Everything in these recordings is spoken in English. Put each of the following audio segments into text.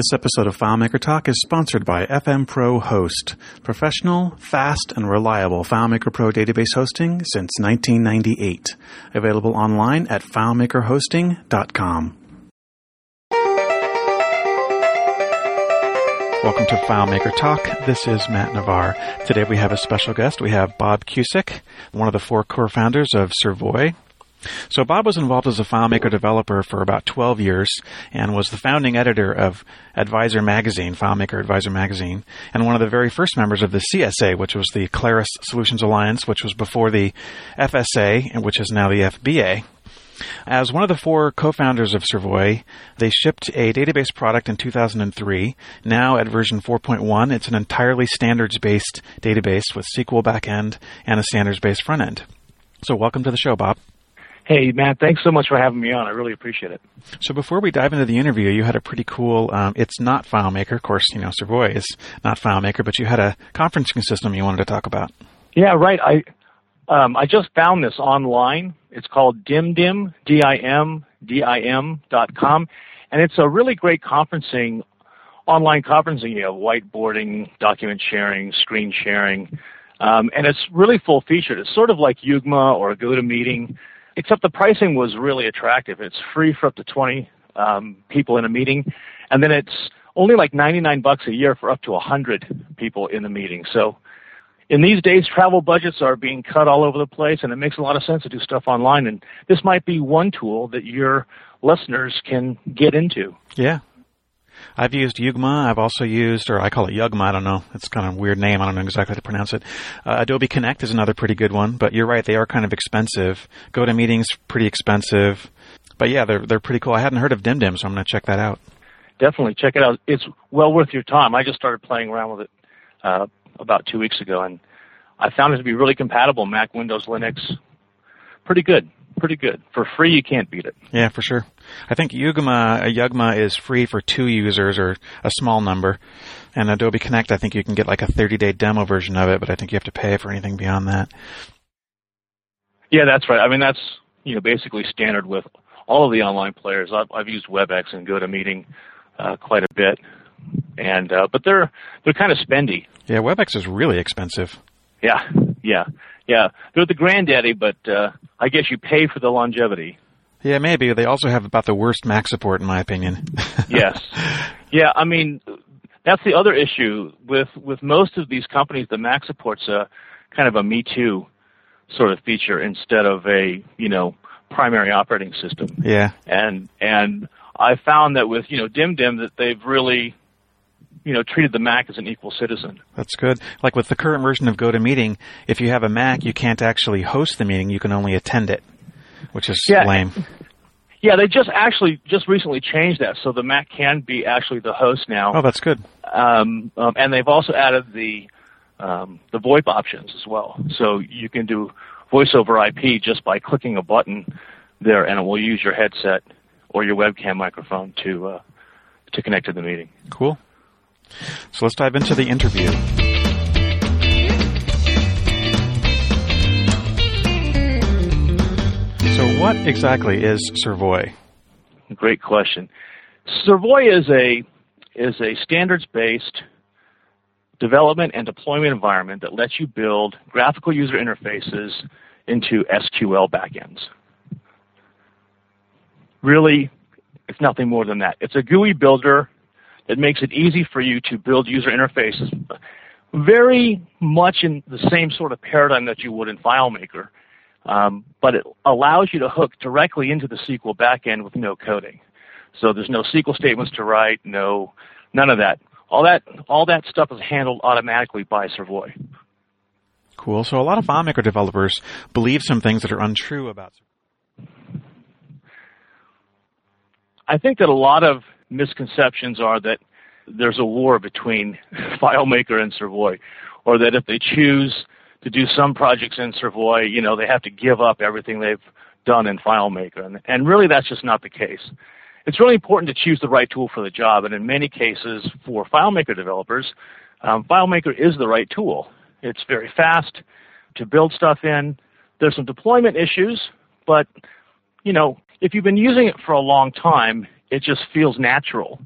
This episode of FileMaker Talk is sponsored by FM Pro Host, professional, fast, and reliable FileMaker Pro database hosting since 1998. Available online at FileMakerHosting.com. Welcome to FileMaker Talk. This is Matt Navarre. Today we have a special guest. We have Bob Cusick, one of the four co-founders of Servoy, so Bob was involved as a FileMaker developer for about 12 years and was the founding editor of Advisor Magazine, FileMaker Advisor Magazine, and one of the very first members of the CSA, which was the Claris Solutions Alliance, which was before the FSA, and which is now the FBA. As one of the four co-founders of Servoy, they shipped a database product in 2003. Now at version 4.1, it's an entirely standards-based database with SQL backend and a standards-based front end. So welcome to the show, Bob. Hey, Matt, thanks so much for having me on. I really appreciate it. So before we dive into the interview, you had a pretty cool, um, it's not FileMaker. Of course, you know, Servoy is not FileMaker, but you had a conferencing system you wanted to talk about. Yeah, right. I, um, I just found this online. It's called DimDim, D-I-M, D-I-M dot com. And it's a really great conferencing, online conferencing. You have whiteboarding, document sharing, screen sharing. Um, and it's really full featured. It's sort of like Yugma or GoToMeeting except the pricing was really attractive. It's free for up to 20 um, people in a meeting, and then it's only like 99 bucks a year for up to 100 people in the meeting. So in these days, travel budgets are being cut all over the place, and it makes a lot of sense to do stuff online. And this might be one tool that your listeners can get into. Yeah, I've used Yugma. I've also used, or I call it Yugma. I don't know. It's kind of a weird name. I don't know exactly how to pronounce it. Uh, Adobe Connect is another pretty good one, but you're right. They are kind of expensive. GoToMeetings pretty expensive, but yeah, they're they're pretty cool. I hadn't heard of DimDim, so I'm going to check that out. Definitely check it out. It's well worth your time. I just started playing around with it uh, about two weeks ago, and I found it to be really compatible. Mac, Windows, Linux, pretty good pretty good. For free, you can't beat it. Yeah, for sure. I think Yugma, Yugma is free for two users or a small number. And Adobe Connect, I think you can get like a 30 day demo version of it, but I think you have to pay for anything beyond that. Yeah, that's right. I mean, that's, you know, basically standard with all of the online players. I've, I've used WebEx and GoToMeeting uh, quite a bit. And, uh, but they're, they're kind of spendy. Yeah, WebEx is really expensive. Yeah, yeah, yeah. They're the granddaddy, but, uh, I guess you pay for the longevity. Yeah, maybe. They also have about the worst Mac support, in my opinion. yes. Yeah, I mean, that's the other issue with with most of these companies. The Mac support's a kind of a Me Too sort of feature instead of a you know primary operating system. Yeah. And and I found that with you know DimDim that they've really you know, treated the Mac as an equal citizen. That's good. Like with the current version of GoToMeeting, if you have a Mac, you can't actually host the meeting; you can only attend it, which is yeah. lame. Yeah, they just actually just recently changed that, so the Mac can be actually the host now. Oh, that's good. Um, um, and they've also added the um, the VoIP options as well, so you can do voice over IP just by clicking a button there, and it will use your headset or your webcam microphone to uh, to connect to the meeting. Cool. So let's dive into the interview. So, what exactly is Servoy? Great question. Servoy is a is a standards-based development and deployment environment that lets you build graphical user interfaces into SQL backends. Really, it's nothing more than that. It's a GUI builder it makes it easy for you to build user interfaces very much in the same sort of paradigm that you would in FileMaker, um, but it allows you to hook directly into the SQL backend with no coding. So there's no SQL statements to write, no, none of that. All that, all that stuff is handled automatically by Servoy. Cool. So a lot of FileMaker developers believe some things that are untrue about. I think that a lot of misconceptions are that there's a war between FileMaker and Servoy, or that if they choose to do some projects in Servoy, you know, they have to give up everything they've done in FileMaker. And, and really, that's just not the case. It's really important to choose the right tool for the job, and in many cases, for FileMaker developers, um, FileMaker is the right tool. It's very fast to build stuff in. There's some deployment issues, but you know, if you've been using it for a long time, it just feels natural.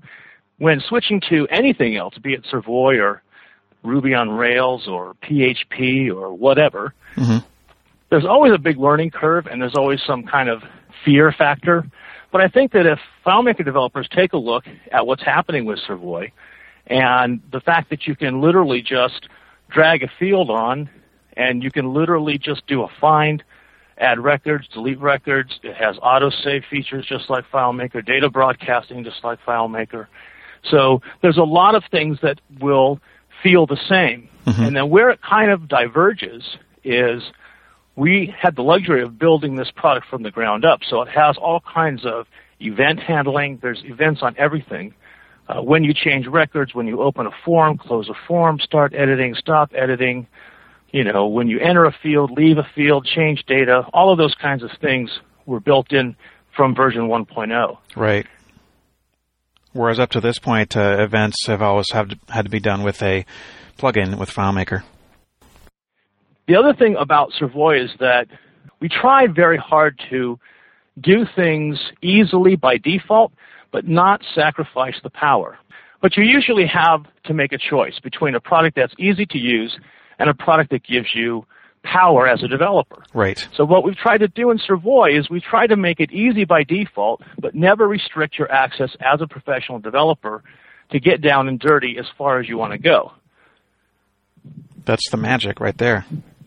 when switching to anything else, be it Servoy or Ruby on Rails or PHP or whatever, mm-hmm. there's always a big learning curve and there's always some kind of fear factor. But I think that if FileMaker developers take a look at what's happening with Servoy and the fact that you can literally just drag a field on and you can literally just do a find, add records, delete records. It has autosave features just like FileMaker, data broadcasting just like FileMaker. So there's a lot of things that will feel the same. Mm-hmm. And then where it kind of diverges is we had the luxury of building this product from the ground up. So it has all kinds of event handling. There's events on everything. Uh, when you change records, when you open a form, close a form, start editing, stop editing, you know, when you enter a field, leave a field, change data, all of those kinds of things were built in from version 1.0. Right. Whereas up to this point, uh, events have always have to, had to be done with a plugin with FileMaker. The other thing about Servoy is that we tried very hard to do things easily by default, but not sacrifice the power. But you usually have to make a choice between a product that's easy to use and a product that gives you power as a developer. Right. So what we've tried to do in Servoy is we try to make it easy by default, but never restrict your access as a professional developer to get down and dirty as far as you want to go. That's the magic right there.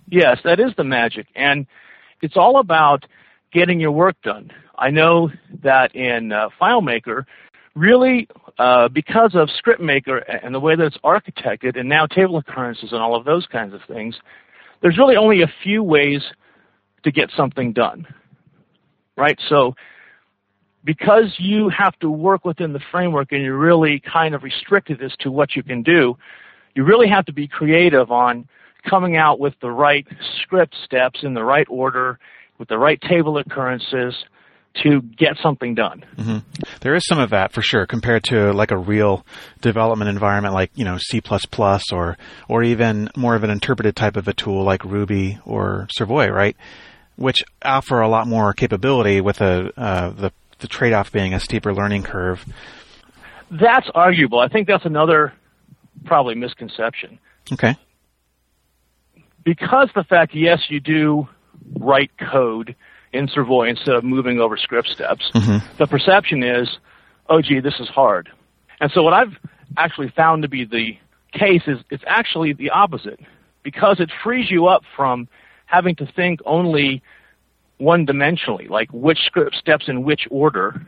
Yes, that is the magic. And it's all about getting your work done. I know that in uh, FileMaker, really, uh, because of ScriptMaker and the way that it's architected, and now table occurrences and all of those kinds of things, there's really only a few ways to get something done. Right? So, because you have to work within the framework and you're really kind of restricted as to what you can do, you really have to be creative on coming out with the right script steps in the right order, with the right table occurrences to get something done. Mm-hmm. There is some of that for sure compared to like a real development environment like, you know, C++ or, or even more of an interpreted type of a tool like Ruby or Servoy, right? Which offer a lot more capability with a, uh, the, the trade-off being a steeper learning curve. That's arguable. I think that's another probably misconception. Okay. Because the fact, yes, you do write code in Servoy instead of moving over script steps, mm-hmm. the perception is, oh, gee, this is hard. And so what I've actually found to be the case is it's actually the opposite because it frees you up from having to think only one dimensionally, like which script steps in which order.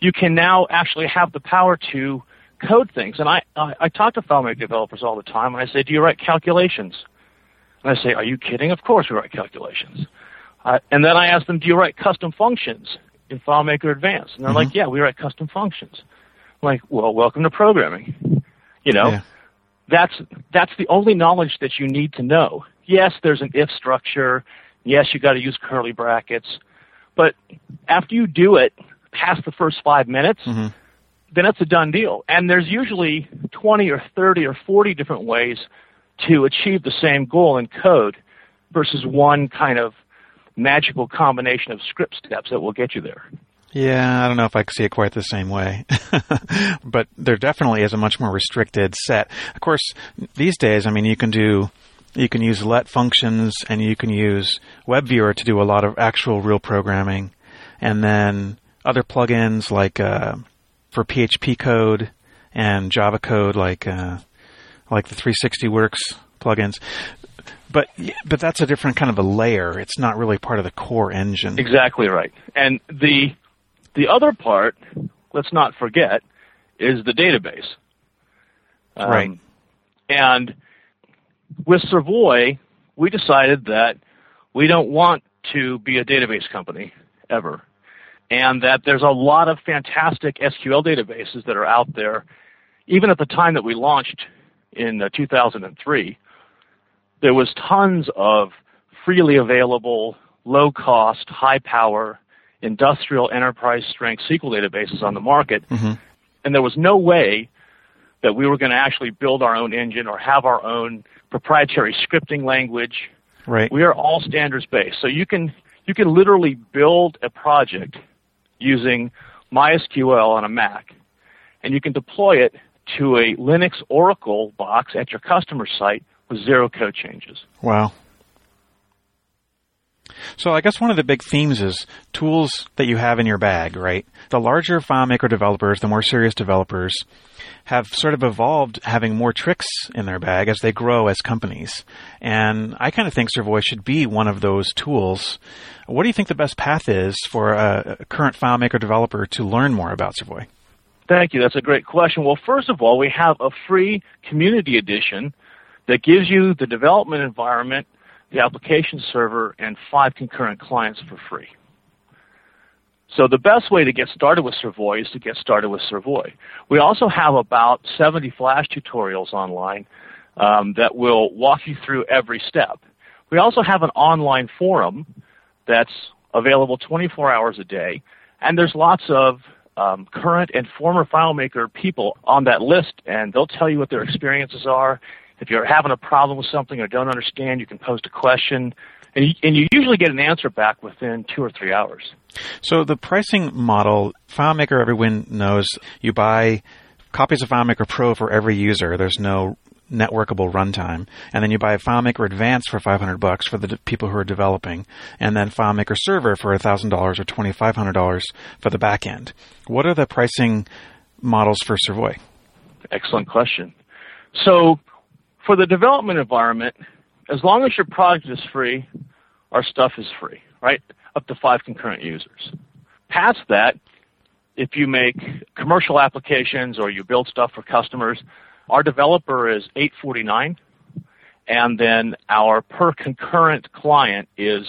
You can now actually have the power to code things. And I, I, I talk to FileMaker developers all the time, and I say, do you write calculations? And I say, are you kidding? Of course we write calculations. Uh, and then I ask them, do you write custom functions in FileMaker Advanced? And they're mm-hmm. like, yeah, we write custom functions. I'm like, well, welcome to programming. You know, yeah. that's that's the only knowledge that you need to know. Yes, there's an if structure. Yes, you got to use curly brackets. But after you do it past the first five minutes, mm-hmm. then it's a done deal. And there's usually 20 or 30 or 40 different ways to achieve the same goal in code versus one kind of magical combination of script steps that will get you there. Yeah, I don't know if I see it quite the same way. but there definitely is a much more restricted set. Of course, these days, I mean, you can do, you can use let functions and you can use WebViewer to do a lot of actual real programming. And then other plugins like, uh, for PHP code and Java code like, uh, like the 360 Works plugins. But but that's a different kind of a layer. It's not really part of the core engine. Exactly right. And the the other part, let's not forget, is the database. Um, right. And with Servoy, we decided that we don't want to be a database company ever. And that there's a lot of fantastic SQL databases that are out there. Even at the time that we launched in uh, 2003, there was tons of freely available, low cost, high power, industrial enterprise strength SQL databases on the market. Mm-hmm. And there was no way that we were going to actually build our own engine or have our own proprietary scripting language. Right. We are all standards based. So you can you can literally build a project using MySQL on a Mac and you can deploy it to a Linux Oracle box at your customer site with zero code changes. Wow. So I guess one of the big themes is tools that you have in your bag, right? The larger FileMaker developers, the more serious developers, have sort of evolved having more tricks in their bag as they grow as companies. And I kind of think Servoy should be one of those tools. What do you think the best path is for a current FileMaker developer to learn more about Servoy? Thank you. That's a great question. Well, first of all, we have a free community edition that gives you the development environment the application server, and five concurrent clients for free. So the best way to get started with Servoy is to get started with Servoy. We also have about 70 Flash tutorials online um, that will walk you through every step. We also have an online forum that's available 24 hours a day, and there's lots of um, current and former FileMaker people on that list, and they'll tell you what their experiences are if you're having a problem with something or don't understand, you can post a question, and you, and you usually get an answer back within two or three hours. So the pricing model, FileMaker, everyone knows you buy copies of FileMaker Pro for every user. There's no networkable runtime, and then you buy FileMaker Advanced for 500 bucks for the people who are developing, and then FileMaker Server for $1,000 or $2,500 for the backend. What are the pricing models for Servoy? Excellent question. So for the development environment, as long as your product is free, our stuff is free, right? Up to five concurrent users. Past that, if you make commercial applications or you build stuff for customers, our developer is 849 and then our per concurrent client is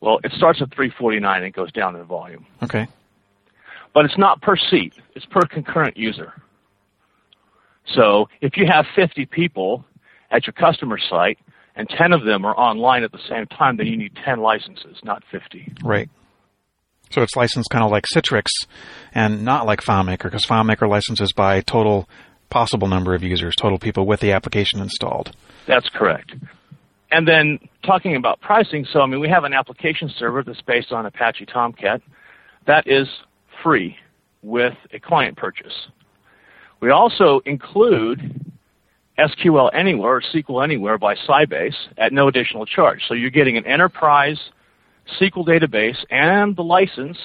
well, it starts at 349 and goes down in volume. Okay. But it's not per seat, it's per concurrent user. So if you have 50 people at your customer site and 10 of them are online at the same time, then you need 10 licenses, not 50. Right. So it's licensed kind of like Citrix and not like FileMaker because FileMaker licenses by total possible number of users, total people with the application installed. That's correct. And then talking about pricing, so I mean, we have an application server that's based on Apache Tomcat. That is free with a client purchase. We also include SQL Anywhere or SQL Anywhere by Sybase at no additional charge. So you're getting an enterprise SQL database and the license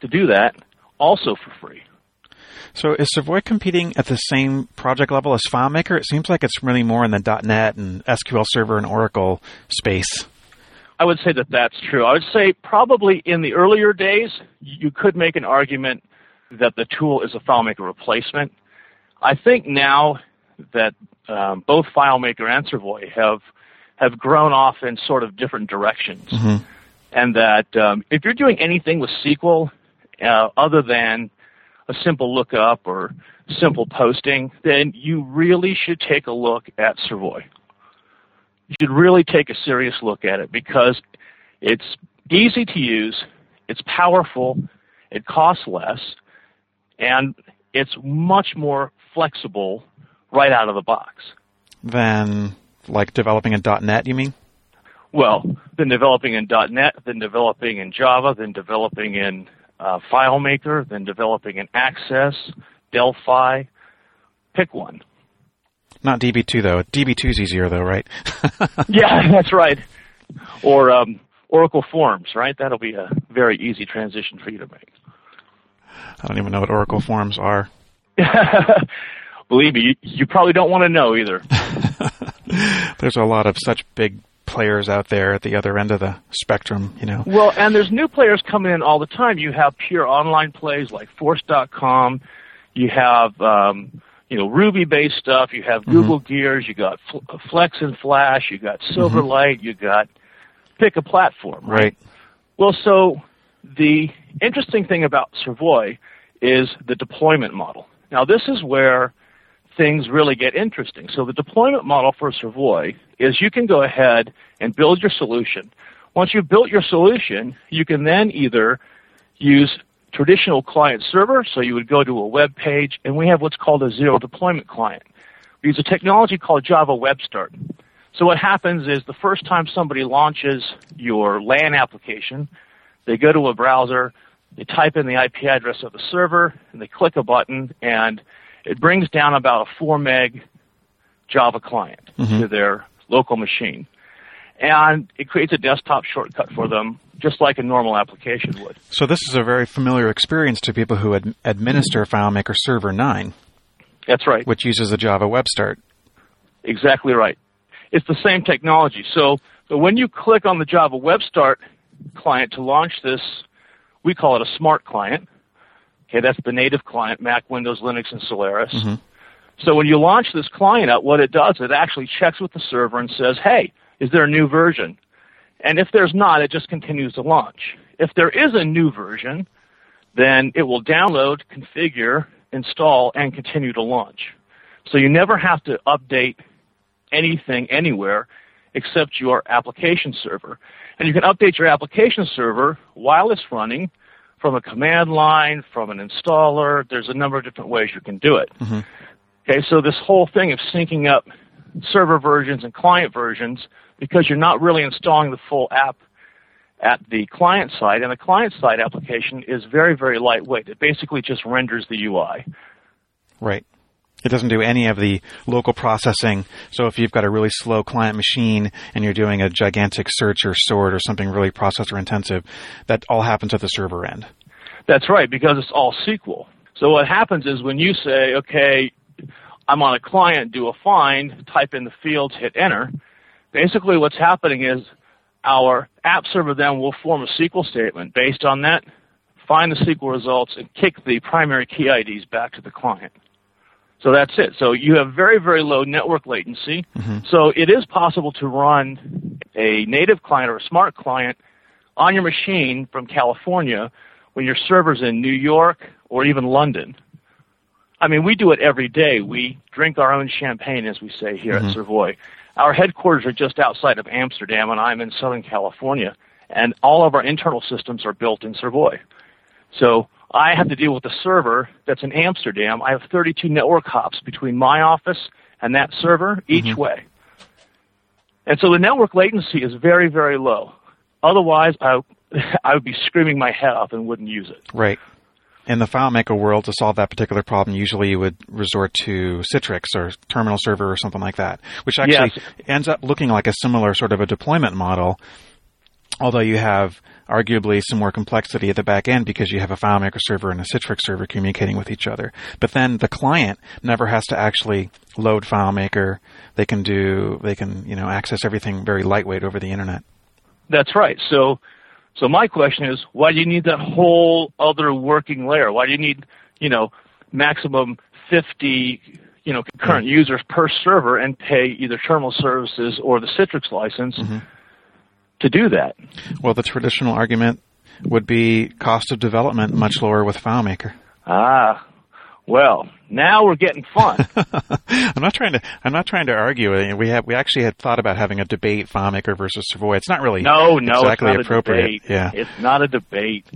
to do that also for free. So is Servoy competing at the same project level as FileMaker? It seems like it's really more in the .NET and SQL Server and Oracle space. I would say that that's true. I would say probably in the earlier days, you could make an argument that the tool is a FileMaker replacement. I think now that um, both FileMaker and Servoy have have grown off in sort of different directions, mm-hmm. and that um, if you're doing anything with SQL uh, other than a simple lookup or simple posting, then you really should take a look at Servoy. You should really take a serious look at it because it's easy to use, it's powerful, it costs less, and it's much more flexible right out of the box. Than like developing in .NET, you mean? Well, then developing in .NET, then developing in Java, then developing in uh, FileMaker, then developing in Access, Delphi. Pick one. Not DB2 though. DB2 is easier though, right? yeah, that's right. Or um, Oracle Forms, right? That'll be a very easy transition for you to make. I don't even know what Oracle Forms are. Believe me, you, you probably don't want to know either. there's a lot of such big players out there at the other end of the spectrum, you know. Well, and there's new players coming in all the time. You have pure online plays like Force.com. You have, um, you know, Ruby-based stuff. You have mm-hmm. Google Gears. You got Flex and Flash. You got mm-hmm. Silverlight. Mm-hmm. You got pick a platform, right? right? Well, so the interesting thing about Servoy is the deployment model. Now, this is where things really get interesting. So the deployment model for Servoy is you can go ahead and build your solution. Once you've built your solution, you can then either use traditional client server, so you would go to a web page, and we have what's called a zero deployment client. We use a technology called Java Web Start. So what happens is the first time somebody launches your LAN application, they go to a browser, they type in the IP address of the server, and they click a button, and it brings down about a 4 meg Java client Mhm. to their local machine. And it creates a desktop shortcut for them, just like a normal application would. So this is a very familiar experience to people who ad- administer FileMaker Server 9, That's right. which uses a Java Web Start. Exactly right. It's the same technology. So, so when you click on the Java Web Start client to launch this, we call it a smart client. Okay, that's the native client, Mac, Windows, Linux, and Solaris. Mhm. So when you launch this client up, what it does, it actually checks with the server and says, hey, is there a new version? And if there's not, it just continues to launch. If there is a new version, then it will download, configure, install, and continue to launch. So you never have to update anything anywhere except your application server. And you can update your application server while it's running from a command line, from an installer. There's a number of different ways you can do it. Mhm. Okay, so this whole thing of syncing up server versions and client versions because you're not really installing the full app at the client side, and the client side application is very, very lightweight. It basically just renders the UI. Right. It doesn't do any of the local processing. So if you've got a really slow client machine and you're doing a gigantic search or sort or something really processor intensive, that all happens at the server end. That's right, because it's all SQL. So what happens is when you say, okay, I'm on a client, do a find, type in the fields, hit enter, basically what's happening is our app server then will form a SQL statement based on that, find the SQL results, and kick the primary key IDs back to the client. So that's it. So you have very, very low network latency. Mm-hmm. So it is possible to run a native client or a smart client on your machine from California when your server's in New York or even London. I mean, we do it every day. We drink our own champagne, as we say here at mm-hmm. Servoy. Our headquarters are just outside of Amsterdam, and I'm in Southern California. And all of our internal systems are built in Servoy. So I have to deal with a server that's in Amsterdam. I have 32 network hops between my office and that server each mm-hmm. way. And so the network latency is very, very low. Otherwise, I, I would be screaming my head off and wouldn't use it. Right. In the FileMaker world, to solve that particular problem, usually you would resort to Citrix or Terminal Server or something like that, which actually Yes. ends up looking like a similar sort of a deployment model, although you have arguably some more complexity at the back end because you have a FileMaker server and a Citrix server communicating with each other. But then the client never has to actually load FileMaker. They can do, they can, you know, access everything very lightweight over the internet. That's right. So, so my question is, why do you need that whole other working layer? Why do you need, you know, maximum 50, you know, concurrent mm-hmm. users per server and pay either terminal services or the Citrix license mm-hmm. To do that? Well, the traditional argument would be cost of development much lower with FileMaker. Ah, well, now we're getting fun. I'm not trying to. I'm not trying to argue. We have. We actually had thought about having a debate, FileMaker versus Servoy. It's not really. No, no, exactly it's not appropriate. a debate. Yeah. It's not a debate.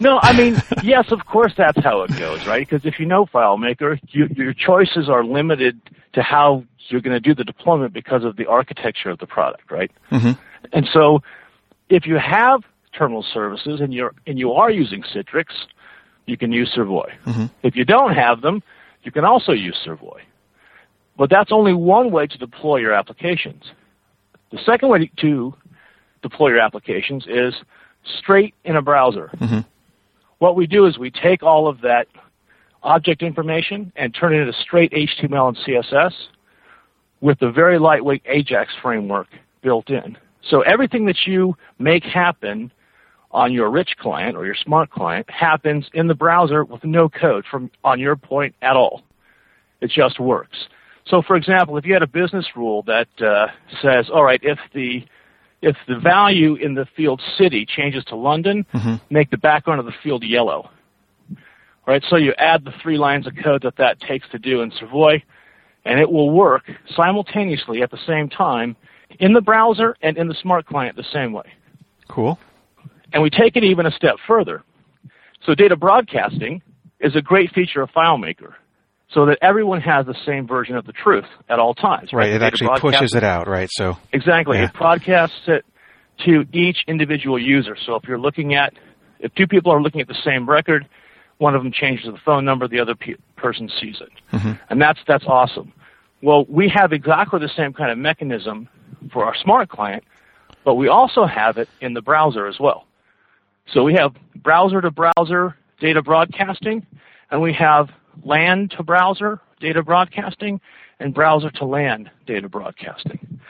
No, I mean, yes, of course that's how it goes, right? Because if you know FileMaker, you, your choices are limited to how you're going to do the deployment because of the architecture of the product, right? hmm And so, if you have terminal services and you're and you are using Citrix, you can use Servoy. Mhm. If you don't have them, you can also use Servoy. But that's only one way to deploy your applications. The second way to deploy your applications is straight in a browser. Mhm. What we do is we take all of that object information and turn it into straight HTML and CSS with the very lightweight Ajax framework built in. So everything that you make happen on your rich client or your smart client happens in the browser with no code from on your point at all. It just works. So, for example, if you had a business rule that uh, says, "All right, if the if the value in the field city changes to London, Mhm. make the background of the field yellow." Right. So you add the three lines of code that that takes to do in Servoy, and it will work simultaneously at the same time in the browser and in the smart client the same way. Cool. And we take it even a step further. So data broadcasting is a great feature of FileMaker so that everyone has the same version of the truth at all times. Right. It actually pushes it out. Right. So. Exactly. Yeah. It broadcasts it to each individual user. So if you're looking at If two people are looking at the same record, one of them changes the phone number, the other pe- person sees it, mm-hmm. and that's that's awesome. Well, we have exactly the same kind of mechanism for our smart client, but we also have it in the browser as well. So we have browser to browser data broadcasting, and we have LAN to browser data broadcasting, and browser to LAN data broadcasting.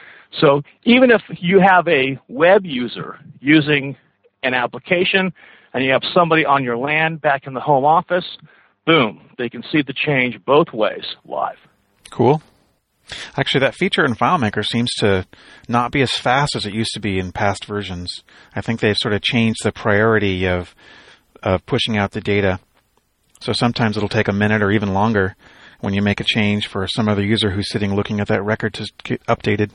So even if you have a web user using an application and you have somebody on your LAN back in the home office, boom, they can see the change both ways live. Cool. Actually, that feature in FileMaker seems to not be as fast as it used to be in past versions. I think they've sort of changed the priority of of pushing out the data. So sometimes it'll take a minute or even longer when you make a change for some other user who's sitting looking at that record to get updated.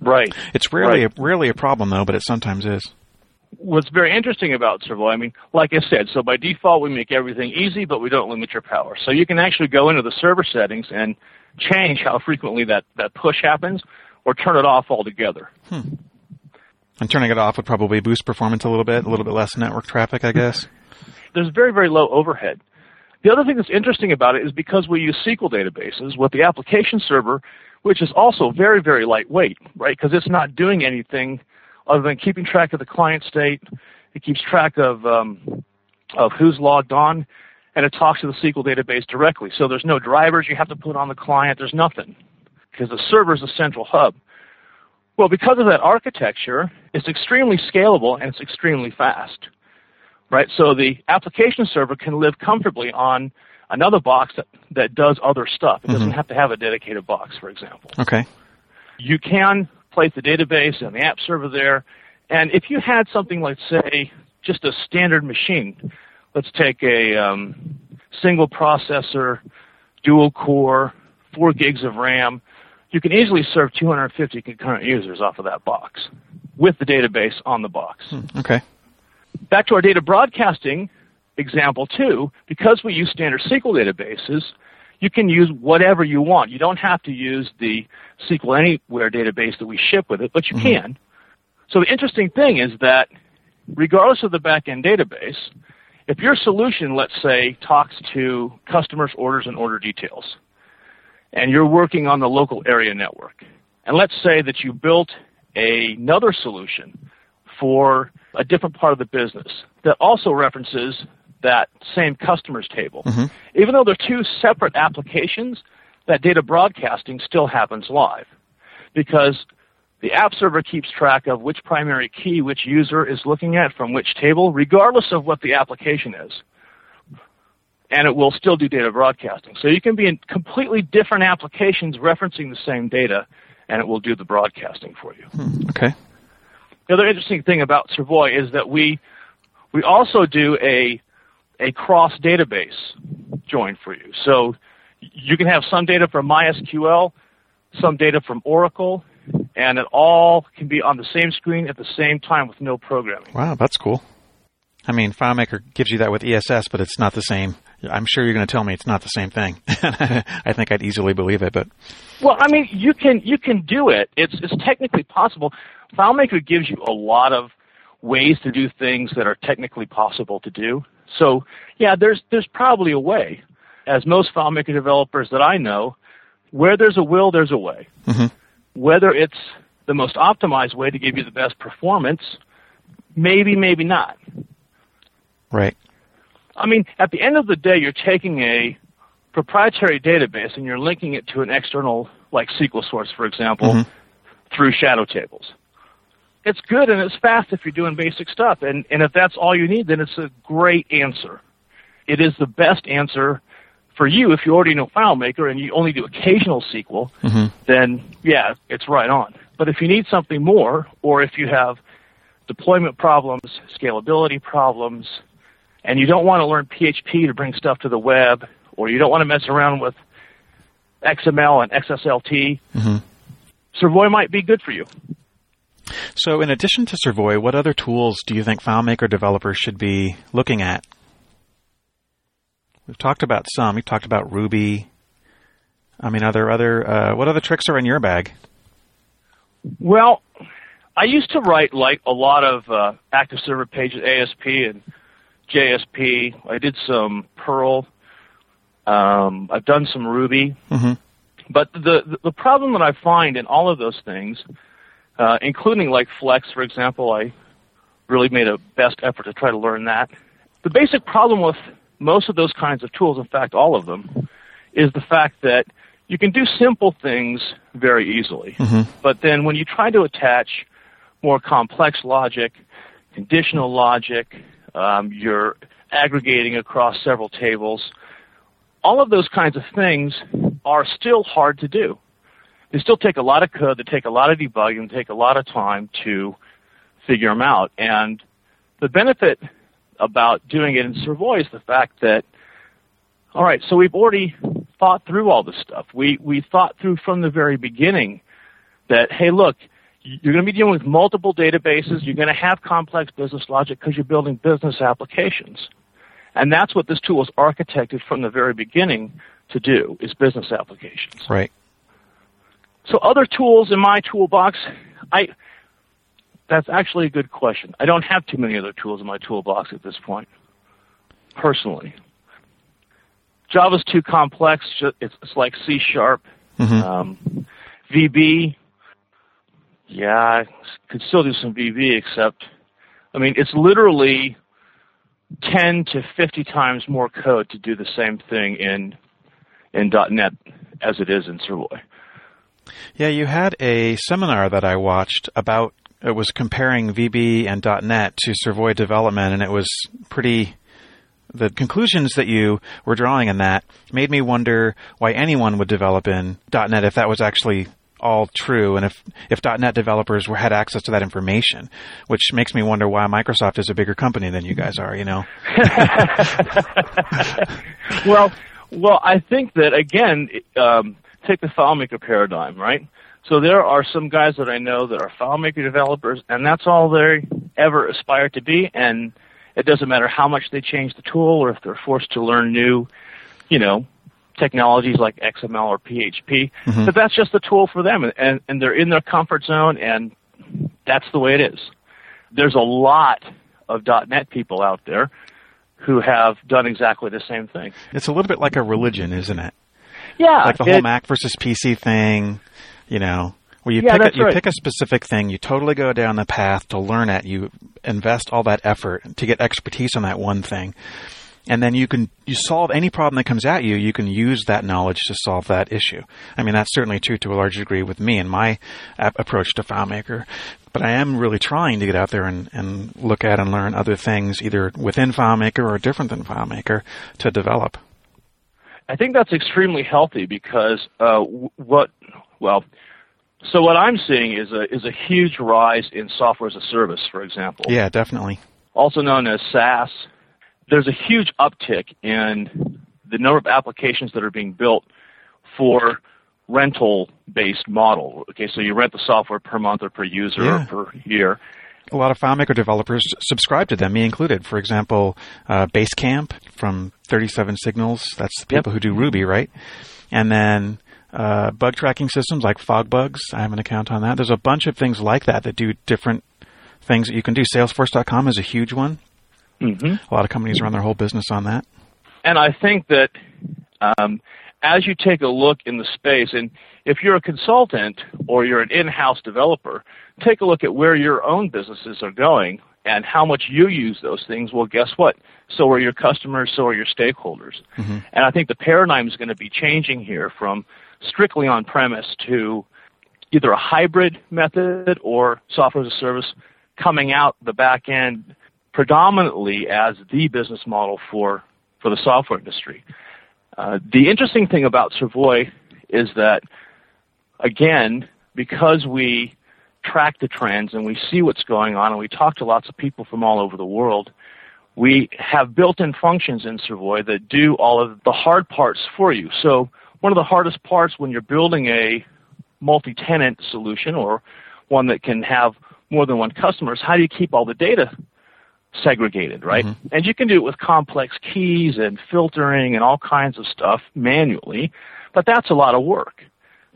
Right. It's rarely right. A, rarely a problem though, but it sometimes is. What's very interesting about Servoy, I mean, like I said, so by default we make everything easy, but we don't limit your power. So you can actually go into the server settings and change how frequently that, that push happens or turn it off altogether. Hmm. And turning it off would probably boost performance a little bit, a little bit less network traffic, I guess. There's very, very low overhead. The other thing that's interesting about it is because we use SQL databases with the application server, which is also very, very lightweight, right? Because it's not doing anything other than keeping track of the client state. It keeps track of um, of who's logged on, and it talks to the SQL database directly. So there's no drivers you have to put on the client. There's nothing because the server is the central hub. Well, because of that architecture, it's extremely scalable and it's extremely fast right? So the application server can live comfortably on another box that, that does other stuff. It mm-hmm. doesn't have to have a dedicated box, for example. Okay. You can place the database and the app server there. And if you had something like, say, just a standard machine, let's take a um, single processor, dual core, four gigs of RAM, you can easily serve 250 concurrent users off of that box with the database on the box. Hmm. Okay back to our data broadcasting example too, because we use standard SQL databases, you can use whatever you want. You don't have to use the SQL Anywhere database that we ship with it, but you mm-hmm. can. So the interesting thing is that regardless of the backend database, if your solution, let's say, talks to customers' orders and order details, and you're working on the local area network, and let's say that you built a, another solution for a different part of the business that also references that same customers table. Mm-hmm. Even though they're two separate applications, that data broadcasting still happens live because the app server keeps track of which primary key which user is looking at from which table, regardless of what the application is. And it will still do data broadcasting. So you can be in completely different applications referencing the same data, and it will do the broadcasting for you. Hmm. Okay. The other interesting thing about Servoy is that we we also do a a cross database join for you. So you can have some data from MySQL, some data from Oracle, and it all can be on the same screen at the same time with no programming. Wow, that's cool. I mean, FileMaker gives you that with ESS, but it's not the same. I'm sure you're going to tell me it's not the same thing. I think I'd easily believe it, but well, I mean, you can you can do it. It's it's technically possible. FileMaker gives you a lot of ways to do things that are technically possible to do. So yeah, there's there's probably a way. As most FileMaker developers that I know, where there's a will, there's a way. Mm-hmm. Whether it's the most optimized way to give you the best performance, maybe, maybe not. Right. I mean, at the end of the day, you're taking a proprietary database and you're linking it to an external, like SQL source, for example, mm-hmm. through shadow tables it's good and it's fast if you're doing basic stuff. And, and if that's all you need, then it's a great answer. It is the best answer for you if you already know FileMaker and you only do occasional SQL, mm-hmm. then yeah, it's right on. But if you need something more, or if you have deployment problems, scalability problems, and you don't want to learn PHP to bring stuff to the web, or you don't want to mess around with XML and XSLT, mm-hmm. Servoy might be good for you. So, in addition to Servoy, what other tools do you think FileMaker developers should be looking at? We've talked about some. We've talked about Ruby. I mean, are there other uh, what other tricks are in your bag? Well, I used to write like a lot of uh, active server pages, ASP, and JSP. I did some Perl. Um, I've done some Ruby. Mm-hmm. But the the problem that I find in all of those things, uh, including like Flex, for example, I really made a best effort to try to learn that. The basic problem with most of those kinds of tools, in fact, all of them, is the fact that you can do simple things very easily. Mm-hmm. But then when you try to attach more complex logic, conditional logic, um, you're aggregating across several tables, all of those kinds of things are still hard to do. They still take a lot of code, they take a lot of debugging, they take a lot of time to figure them out. And the benefit about doing it in Servoy is the fact that, all right, so we've already thought through all this stuff. We, we thought through from the very beginning that, hey, look, you're going to be dealing with multiple databases. You're going to have complex business logic because you're building business applications. And that's what this tool is architected from the very beginning to do, is business applications. Right. So other tools in my toolbox, I, that's actually a good question. I don't have too many other tools in my toolbox at this point, personally. Java's too complex. It's, it's like C sharp. Mm-hmm. Um, VB, yeah, I could still do some VB, except, I mean, it's literally 10 to 50 times more code to do the same thing in in .NET as it is in Servoy. Yeah, you had a seminar that I watched about it was comparing VB and .NET to Servoy development, and it was pretty. The conclusions that you were drawing in that made me wonder why anyone would develop in .NET if that was actually all true, and if if .NET developers were had access to that information, which makes me wonder why Microsoft is a bigger company than you guys are. You know. well, well, I think that again, um, take the FileMaker paradigm, right? So there are some guys that I know that are FileMaker developers, and that's all they ever aspire to be. And it doesn't matter how much they change the tool or if they're forced to learn new, you know, technologies like XML or PHP. Mhm. But that's just the tool for them, and and they're in their comfort zone, and that's the way it is. There's a lot of .NET people out there who have done exactly the same thing. It's a little bit like a religion, isn't it? Yeah, Like the whole it- Mac versus PC thing, you know, where you Yeah, pick a, you right. pick a specific thing, you totally go down the path to learn it, you invest all that effort to get expertise on that one thing. And then you can you solve any problem that comes at you. You can use that knowledge to solve that issue. I mean, that's certainly true to a large degree with me and my ap- approach to FileMaker. But I am really trying to get out there and, and look at and learn other things, either within FileMaker or different than FileMaker, to develop. I think that's extremely healthy because uh, what well, so what I'm seeing is a is a huge rise in software as a service, for example, Yeah, definitely. also known as SaaS. There's a huge uptick in the number of applications that are being built for rental based model. Okay, so you rent the software per month or per user Yeah. or per year. A lot of FileMaker developers subscribe to them, me included. For example, uh, Basecamp from 37 Signals. That's the people who do Ruby, right? And then uh, bug tracking systems like FogBugz. I have an account on that. There's a bunch of things like that that do different things that you can do. Salesforce.com is a huge one. hmm A lot of companies run their whole business on that. And I think that um, as you take a look in the space, and if you're a consultant or you're an in-house developer, take a look at where your own businesses are going and how much you use those things. Well, guess what? So are your customers, so are your stakeholders. Mhm. And I think the paradigm is going to be changing here from strictly on premise to either a hybrid method or software as a service coming out the back end predominantly as the business model for, for the software industry. Uh, the interesting thing about Servoy is that, again, because we track the trends and we see what's going on and we talk to lots of people from all over the world, we have built-in functions in Servoy that do all of the hard parts for you. So one of the hardest parts when you're building a multi-tenant solution or one that can have more than one customer is how do you keep all the data segregated, right? Mhm. And you can do it with complex keys and filtering and all kinds of stuff manually, but that's a lot of work.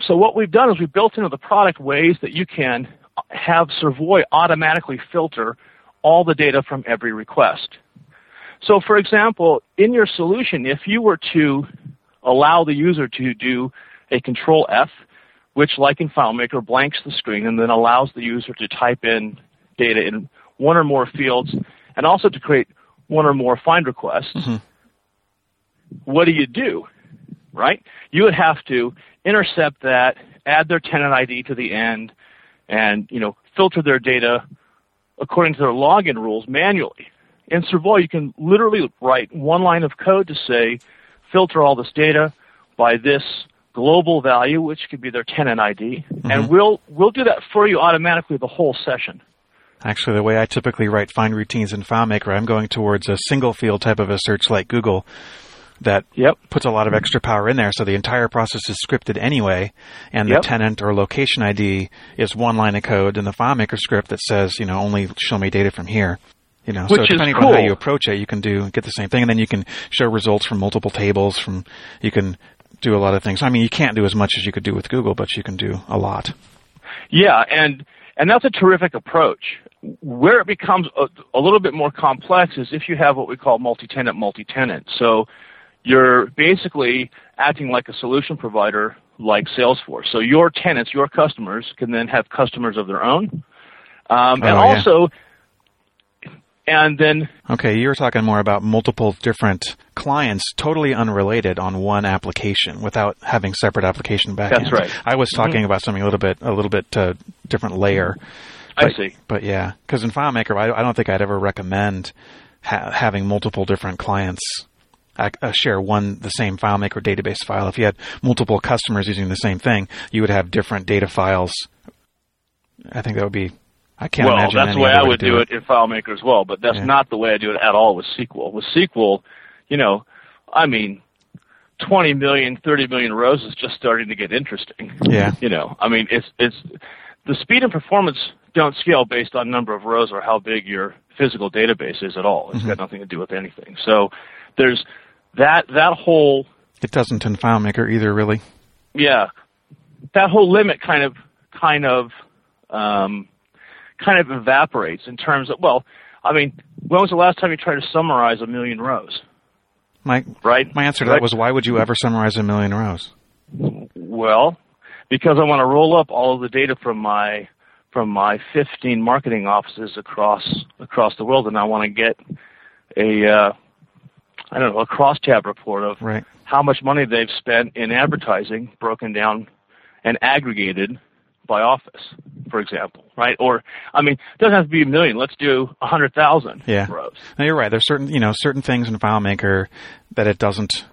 So what we've done is we've built into the product ways that you can have Servoy automatically filter all the data from every request. So, for example, in your solution, if you were to allow the user to do a control F, which, like in FileMaker, blanks the screen and then allows the user to type in data in one or more fields and also to create one or more find requests, mm-hmm. what do you do? Right? You would have to intercept that, add their tenant ID to the end, and you know filter their data according to their login rules manually. In Servoy, you can literally write one line of code to say, filter all this data by this global value, which could be their tenant ID, mm-hmm. and we'll we'll do that for you automatically the whole session. Actually, the way I typically write find routines in FileMaker, I'm going towards a single field type of a search like Google that yep. puts a lot of mm-hmm. extra power in there. So the entire process is scripted anyway, and the yep. tenant or location ID is one line of code in the FileMaker script that says, you know, only show me data from here. You know, Which so depending cool. on how you approach it, you can do get the same thing, and then you can show results from multiple tables. From you can do a lot of things. I mean, you can't do as much as you could do with Google, but you can do a lot. Yeah, and and that's a terrific approach. Where it becomes a, a little bit more complex is if you have what we call multi-tenant, multi-tenant. So you're basically acting like a solution provider like Salesforce. So your tenants, your customers, can then have customers of their own. Um, oh, and yeah. also, and then. Okay, you were talking more about multiple different clients, totally unrelated on one application, without having separate application backends. That's right. I was talking mm-hmm. about something a little bit, a little bit uh, different layer. But, I see. But yeah, because in FileMaker, I, I, don't think I'd ever recommend ha- having multiple different clients uh, share one the same FileMaker database file. If you had multiple customers using the same thing, you would have different data files. I think that would be. I can't well, imagine. that's the way I would do it. it. in FileMaker as well, but that's yeah. not the way I do it at all with SQL. With SQL, you know, I mean, 20 million, 30 million rows is just starting to get interesting. Yeah. You know, I mean, it's it's the speed and performance don't scale based on number of rows or how big your physical database is at all. It's mm-hmm. got nothing to do with anything. So there's that that whole it doesn't in FileMaker either, really. Yeah, that whole limit kind of kind of um, kind of evaporates in terms of well, I mean, when was the last time you tried to summarize a million rows? My right. My answer to right. that was, why would you ever summarize a million rows? Well, because I want to roll up all of the data from my from my 15 marketing offices across across the world, and I want to get a uh, I don't know a crosstab report of right. how much money they've spent in advertising, broken down and aggregated by office, for example, right? Or I mean, it doesn't have to be a million. Let's do a hundred thousand yeah. rows. No, you're right. There's certain you know certain things in FileMaker that it doesn't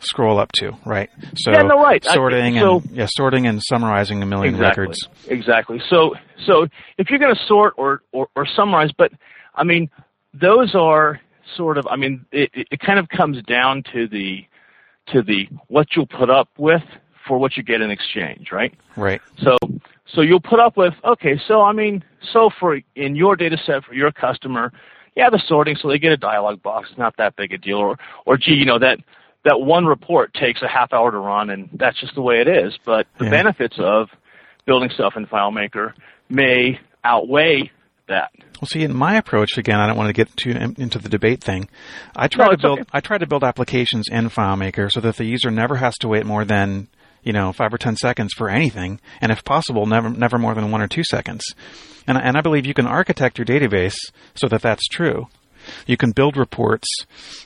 scroll up to, right? So yeah, no, right. sorting I, so, and yeah, sorting and summarizing a million exactly, records. Exactly. So so if you're going to sort or, or or summarize, but I mean, those are sort of. I mean, it, it kind of comes down to the to the what you'll put up with for what you get in exchange, right? Right. So so you'll put up with okay. So I mean, so for in your data set for your customer, yeah, the sorting, so they get a dialog box. It's not that big a deal. Or or gee, you know that that one report takes a half hour to run, and that's just the way it is. But the Yeah. benefits of building stuff in FileMaker may outweigh that. Well, see, in my approach again, I don't want to get too into the debate thing. I try No, to build okay. I try to build applications in FileMaker so that the user never has to wait more than you know five or ten seconds for anything, and if possible, never never more than one or two seconds. And and I believe you can architect your database so that that's true. You can build reports.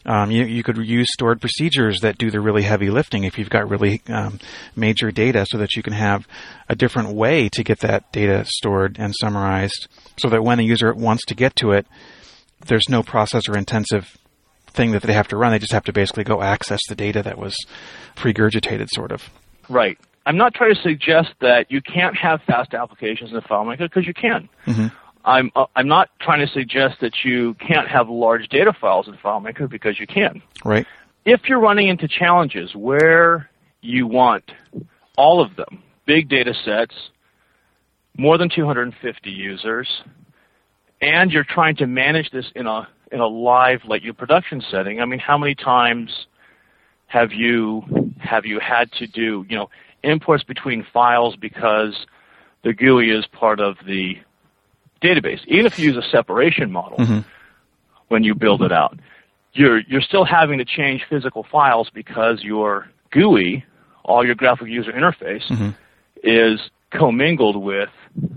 Um, you, you could use stored procedures that do the really heavy lifting if you've got really um, major data so that you can have a different way to get that data stored and summarized so that when a user wants to get to it, there's no processor intensive thing that they have to run. They just have to basically go access the data that was regurgitated, sort of. Right. I'm not trying to suggest that you can't have fast applications in FileMaker because you can. Mm-hmm. I'm uh, I'm not trying to suggest that you can't have large data files in FileMaker because you can. Right. If you're running into challenges where you want all of them, big data sets, more than 250 users, and you're trying to manage this in a in a live like your production setting, I mean, how many times have you have you had to do you know imports between files because the GUI is part of the database? Even if you use a separation model Mhm. when you build it out, you're you're still having to change physical files because your GUI, all your graphical user interface, Mm-hmm. is commingled with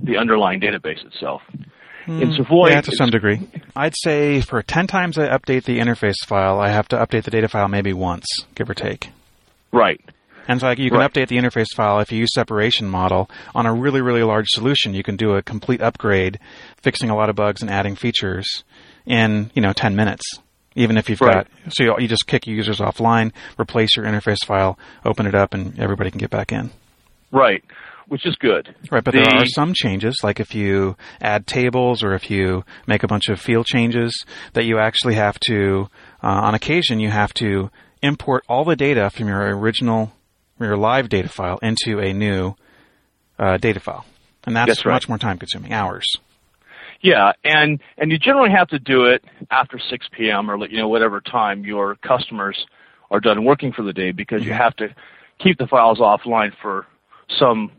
the underlying database itself. In Servoy, Hmm. yeah, to some degree. I'd say for 10 times I update the interface file, I have to update the data file maybe once, give or take. right. And so like, you can Right. update the interface file if you use separation model on a really, really large solution. You can do a complete upgrade, fixing a lot of bugs and adding features in, you know, 10 minutes. Even if you've Right. got, so you, you just kick users offline, replace your interface file, open it up, and everybody can get back in. Right, which is good. Right, but The- there are some changes, like if you add tables or if you make a bunch of field changes, that you actually have to, uh, on occasion, you have to import all the data from your original, your live data file into a new uh, data file. And that's, That's right. much more time consuming, hours. Yeah, and and you generally have to do it after 6 p.m. or you know whatever time your customers are done working for the day because Mm-hmm. you have to keep the files offline for some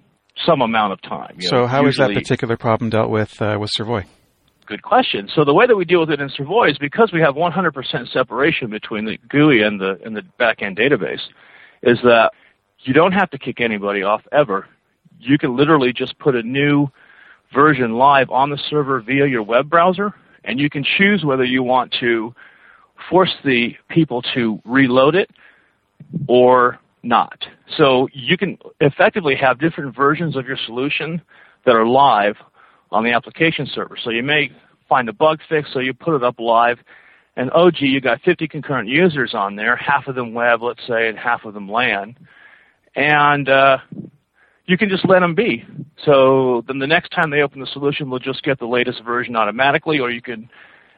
some amount of time. you So know, how is that particular problem dealt with uh, with Servoy? Good question. So the way that we deal with it in Servoy is because we have 100% separation between the GUI and the and the backend database, is that you don't have to kick anybody off ever. You can literally just put a new version live on the server via your web browser, and you can choose whether you want to force the people to reload it or not. So you can effectively have different versions of your solution that are live on the application server. So you may find a bug fix, so you put it up live, and oh gee, you got 50 concurrent users on there, half of them web, let's say, and half of them LAN, and uh, you can just let them be. So then the next time they open the solution, they'll just get the latest version automatically, or you can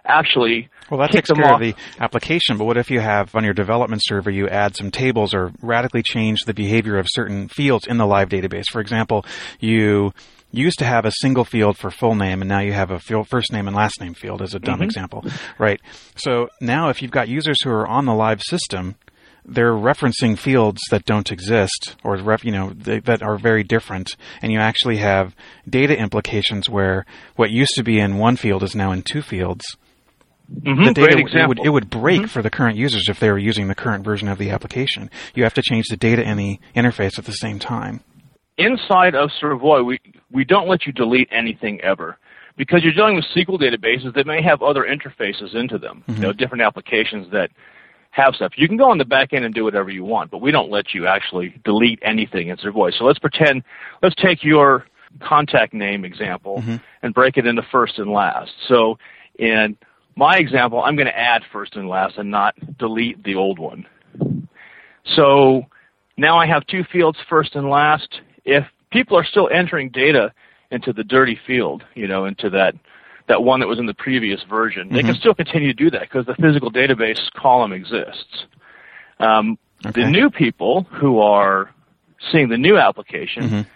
actually Well, that takes care off. of the application, but what if you have on your development server, you add some tables or radically change the behavior of certain fields in the live database? For example, you used to have a single field for full name, and now you have a field, first name and last name field as a dumb example, right? So now if you've got users who are on the live system, they're referencing fields that don't exist or ref, you know th- that are very different. And you actually have data implications where what used to be in one field is now in two fields. Mhm, the data great it would it would break for the current users if they were using the current version of the application. You have to change the data and the interface at the same time. inside of Servoy, we, we don't let you delete anything ever. Because you're dealing with SQL databases that may have other interfaces into them, you know, different applications that have stuff. You can go on the back end and do whatever you want, but we don't let you actually delete anything in Servoy. So let's pretend, let's take your contact name example mm-hmm. and break it into first and last. So in my example, I'm going to add first and last and not delete the old one. So now I have two fields, first and last. If people are still entering data into the dirty field, you know, into that that one that was in the previous version, they can still continue to do that because the physical database column exists. Um, Okay. The new people who are seeing the new application,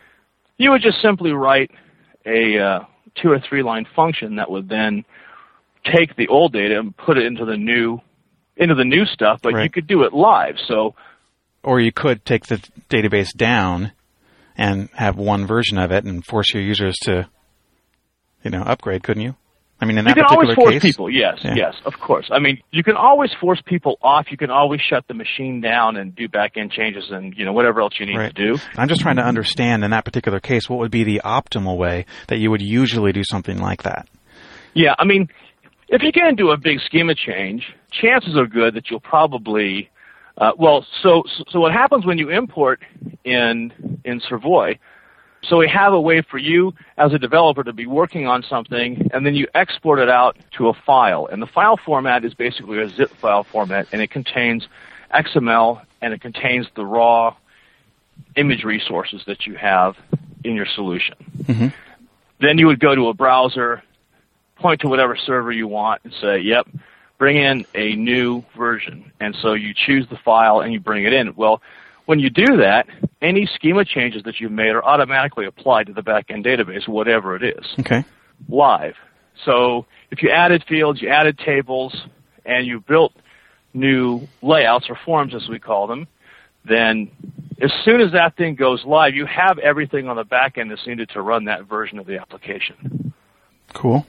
you would just simply write a uh, two or three line function that would then take the old data and put it into the new into the new stuff, but you could do it live. So Or you could take the database down and have one version of it and force your users to, you know, upgrade, couldn't you? I mean, in You that can particular always force case, people, yes, Yeah. yes, of course. I mean, you can always force people off. You can always shut the machine down and do back end changes and you know whatever else you need Right. to do. I'm just trying to understand in that particular case what would be the optimal way that you would usually do something like that. Yeah, I mean, if you're going do a big schema change, chances are good that you'll probably, uh, well, so so what happens when you import in in Servoy? So we have a way for you as a developer to be working on something, and then you export it out to a file. And the file format is basically a zip file format, and it contains XML and it contains the raw image resources that you have in your solution. Mm-hmm. Then you would go to a browser, point to whatever server you want, and say, "Yep, bring in a new version." And so you choose the file and you bring it in. Well, when you do that, any schema changes that you've made are automatically applied to the backend database, whatever it is Okay. live. So if you added fields, you added tables, and you built new layouts or forms as we call them, then as soon as that thing goes live, you have everything on the back end that's needed to run that version of the application. Cool.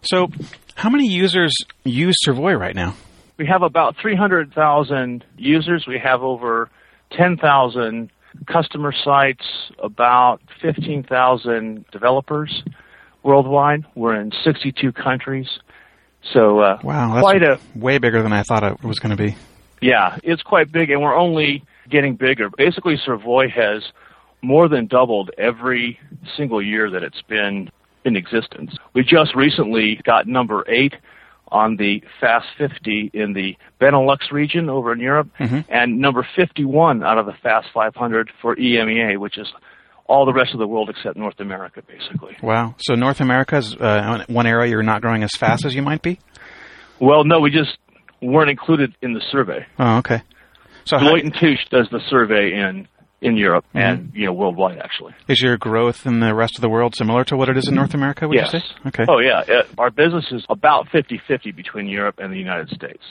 So, how many users use Servoy right now? We have about 300,000 users. We have over 10,000 customer sites, about 15,000 developers worldwide. We're in 62 countries. So uh, wow, quite a way bigger than I thought it was going to be. Yeah, it's quite big, and we're only getting bigger. Basically, Servoy has more than doubled every single year that it's been in existence. We just recently got number eight on the Fast 50 in the Benelux region over in Europe, mm-hmm. and number 51 out of the Fast 500 for EMEA, which is all the rest of the world except North America, basically. Wow. So North America is uh, one area you're not growing as fast as you might be? Well, no, we just weren't included in the survey. Oh, okay. So Deloitte and Touche does the survey in in Europe mm-hmm. and you know worldwide actually. Is your growth in the rest of the world similar to what it is in North America? Would yes. you say? Okay. Oh yeah, uh, our business is about 50-50 between Europe and the United States.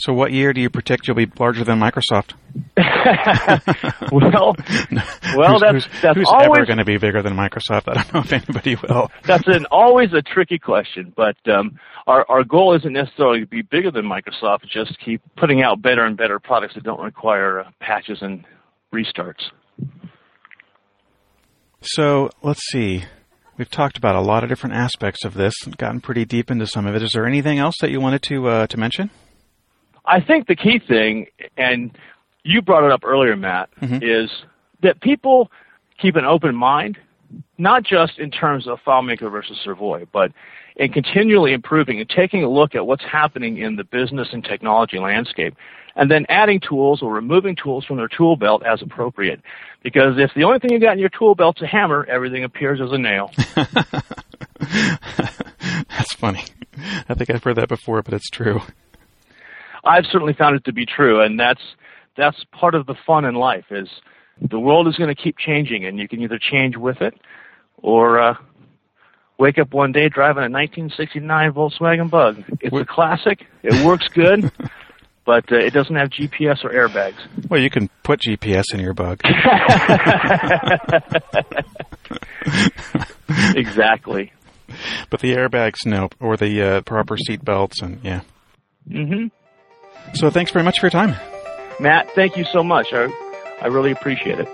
So, what year do you predict you'll be larger than Microsoft? well, well, who's, that's who's, that's who's always ever going to be bigger than Microsoft? I don't know if anybody will. that's an always a tricky question, but um, our our goal isn't necessarily to be bigger than Microsoft. Just keep putting out better and better products that don't require uh, patches and restarts. So let's see. We've talked about a lot of different aspects of this, gotten pretty deep into some of it. Is there anything else that you wanted to uh, to mention? I think the key thing, and you brought it up earlier, Matt, mm-hmm. is that people keep an open mind, not just in terms of FileMaker versus Servoy, but in continually improving and taking a look at what's happening in the business and technology landscape, and then adding tools or removing tools from their tool belt as appropriate. Because if the only thing you got in your tool belt's a hammer, everything appears as a nail. That's funny. I think I've heard that before, but it's true. I've certainly found it to be true, and that's that's part of the fun in life. Is the world is going to keep changing, and you can either change with it, or uh, wake up one day driving a 1969 Volkswagen Bug. It's a classic. It works good. but uh, it doesn't have GPS or airbags. Well, you can put GPS in your bug. exactly. But the airbags, no, or the uh, proper seat belts, and yeah. Mm-hmm. So thanks very much for your time. Matt, thank you so much. I, I really appreciate it.